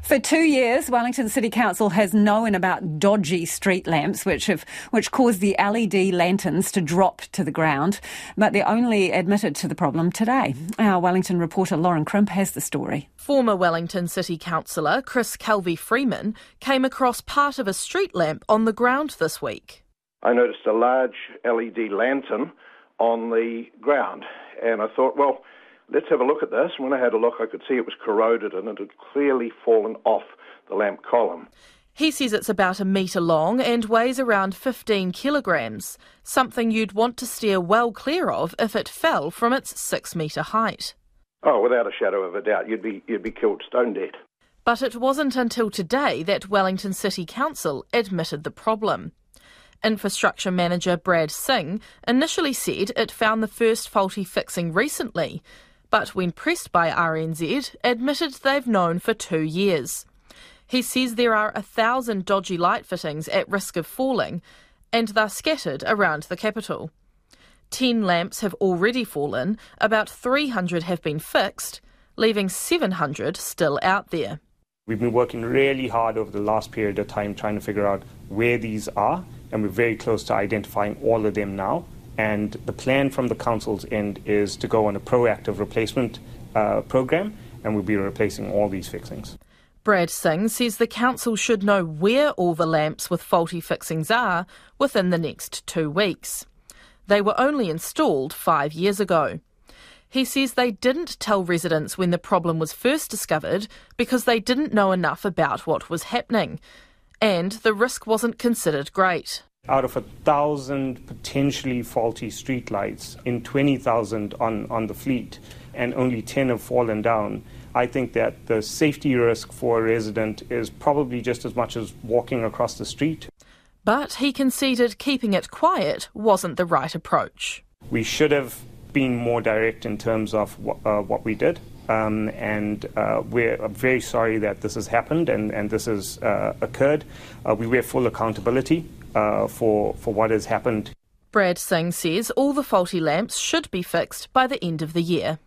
For two years, Wellington City Council has known about dodgy street lamps, which have which caused the LED lanterns to drop to the ground, but they only admitted to the problem today. Our Wellington reporter Lauren Crimp has the story. Former Wellington City Councillor Chris Calvi Freeman came across part of a street lamp on the ground this week. I noticed a large LED lantern on the ground, and I thought, well let's have a look at this. When I had a look, I could see it was corroded and it had clearly fallen off the lamp column. He says it's about a metre long and weighs around 15 kilograms, something you'd want to steer well clear of if it fell from its six metre height. Oh, without a shadow of a doubt, you'd be, you'd be killed stone dead. But it wasn't until today that Wellington City Council admitted the problem. Infrastructure manager Brad Singh initially said it found the first faulty fixing recently, but when pressed by RNZ, admitted they've known for two years. He says there are a thousand dodgy light fittings at risk of falling, and they're scattered around the capital. Ten lamps have already fallen, about 300 have been fixed, leaving 700 still out there. We've been working really hard over the last period of time trying to figure out where these are, and we're very close to identifying all of them now. And the plan from the council's end is to go on a proactive replacement uh, program, and we'll be replacing all these fixings. Brad Singh says the council should know where all the lamps with faulty fixings are within the next two weeks. They were only installed five years ago. He says they didn't tell residents when the problem was first discovered because they didn't know enough about what was happening, and the risk wasn't considered great out of a thousand potentially faulty streetlights in 20,000 on, on the fleet, and only 10 have fallen down, I think that the safety risk for a resident is probably just as much as walking across the street. But he conceded keeping it quiet wasn't the right approach. We should have been more direct in terms of uh, what we did. Um, and uh, we're very sorry that this has happened and, and this has uh, occurred. Uh, we wear full accountability uh, for, for what has happened. Brad Singh says all the faulty lamps should be fixed by the end of the year.